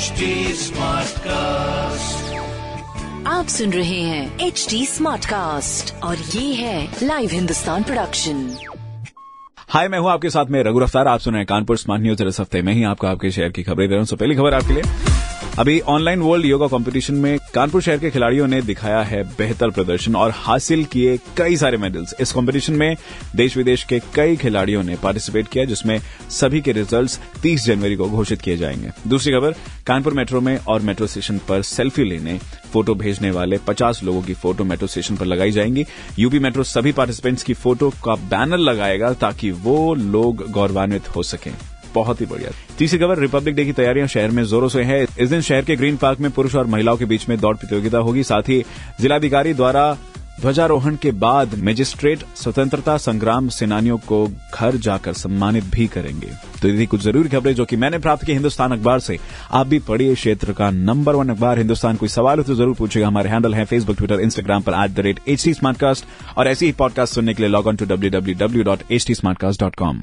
HD cast आप सुन रहे हैं एच डी स्मार्ट कास्ट और ये है लाइव हिंदुस्तान प्रोडक्शन हाय मैं हूँ आपके साथ में रघु रफ्तार। आप सुन रहे हैं कानपुर स्मार्ट न्यूज़ इस हफ़्ते में ही आपको आपके शहर की खबरें दे रहा हूँ। पहली खबर आपके लिए। अभी ऑनलाइन वर्ल्ड योगा कंपटीशन में कानपुर शहर के खिलाड़ियों ने दिखाया है बेहतर प्रदर्शन और हासिल किए कई सारे मेडल्स इस कंपटीशन में देश विदेश के कई खिलाड़ियों ने पार्टिसिपेट किया, जिसमें सभी के रिजल्ट्स 30 जनवरी को घोषित किए जाएँगे। दूसरी खबर, कानपुर मेट्रो में और मेट्रो स्टेशन पर सेल्फी लेने फ़ोटो भेजने वाले 50 लोगों की फ़ोटो मेट्रो स्टेशन पर लगाई जाएँगी। यूपी मेट्रो सभी पार्टिसिपेंट्स की फ़ोटो का बैनर लगाएगा ताकि वो लोग गौरवान्वित हो सकें। बहुत ही बढ़िया। तीसरी खबर रिपब्लिक डे की तैयारियाँ शहर में जोरों से है। इस दिन शहर के ग्रीन पार्क में पुरुष और महिलाओं के बीच में दौड़ प्रतियोगिता होगी। साथ ही जिलाधिकारी द्वारा ध्वजारोहण के बाद मजिस्ट्रेट स्वतंत्रता संग्राम सेनानियों को घर जाकर सम्मानित भी करेंगे। तो यदि कुछ ज़रूरी खबरें जो कि मैंने प्राप्त की हिंदुस्तान अखबार से, आप भी पढ़िए क्षेत्र का नंबर वन अखबार। हिंदुस्तान कोई सवाल हो तो ज़रूर पूछेगा हमारे हैंडल है फेसबुक ट्विटर इंस्टाग्राम पर at the rate H T और ऐसी ही पॉडकास्ट सुनने के लिए log on to W W W dot H T dot com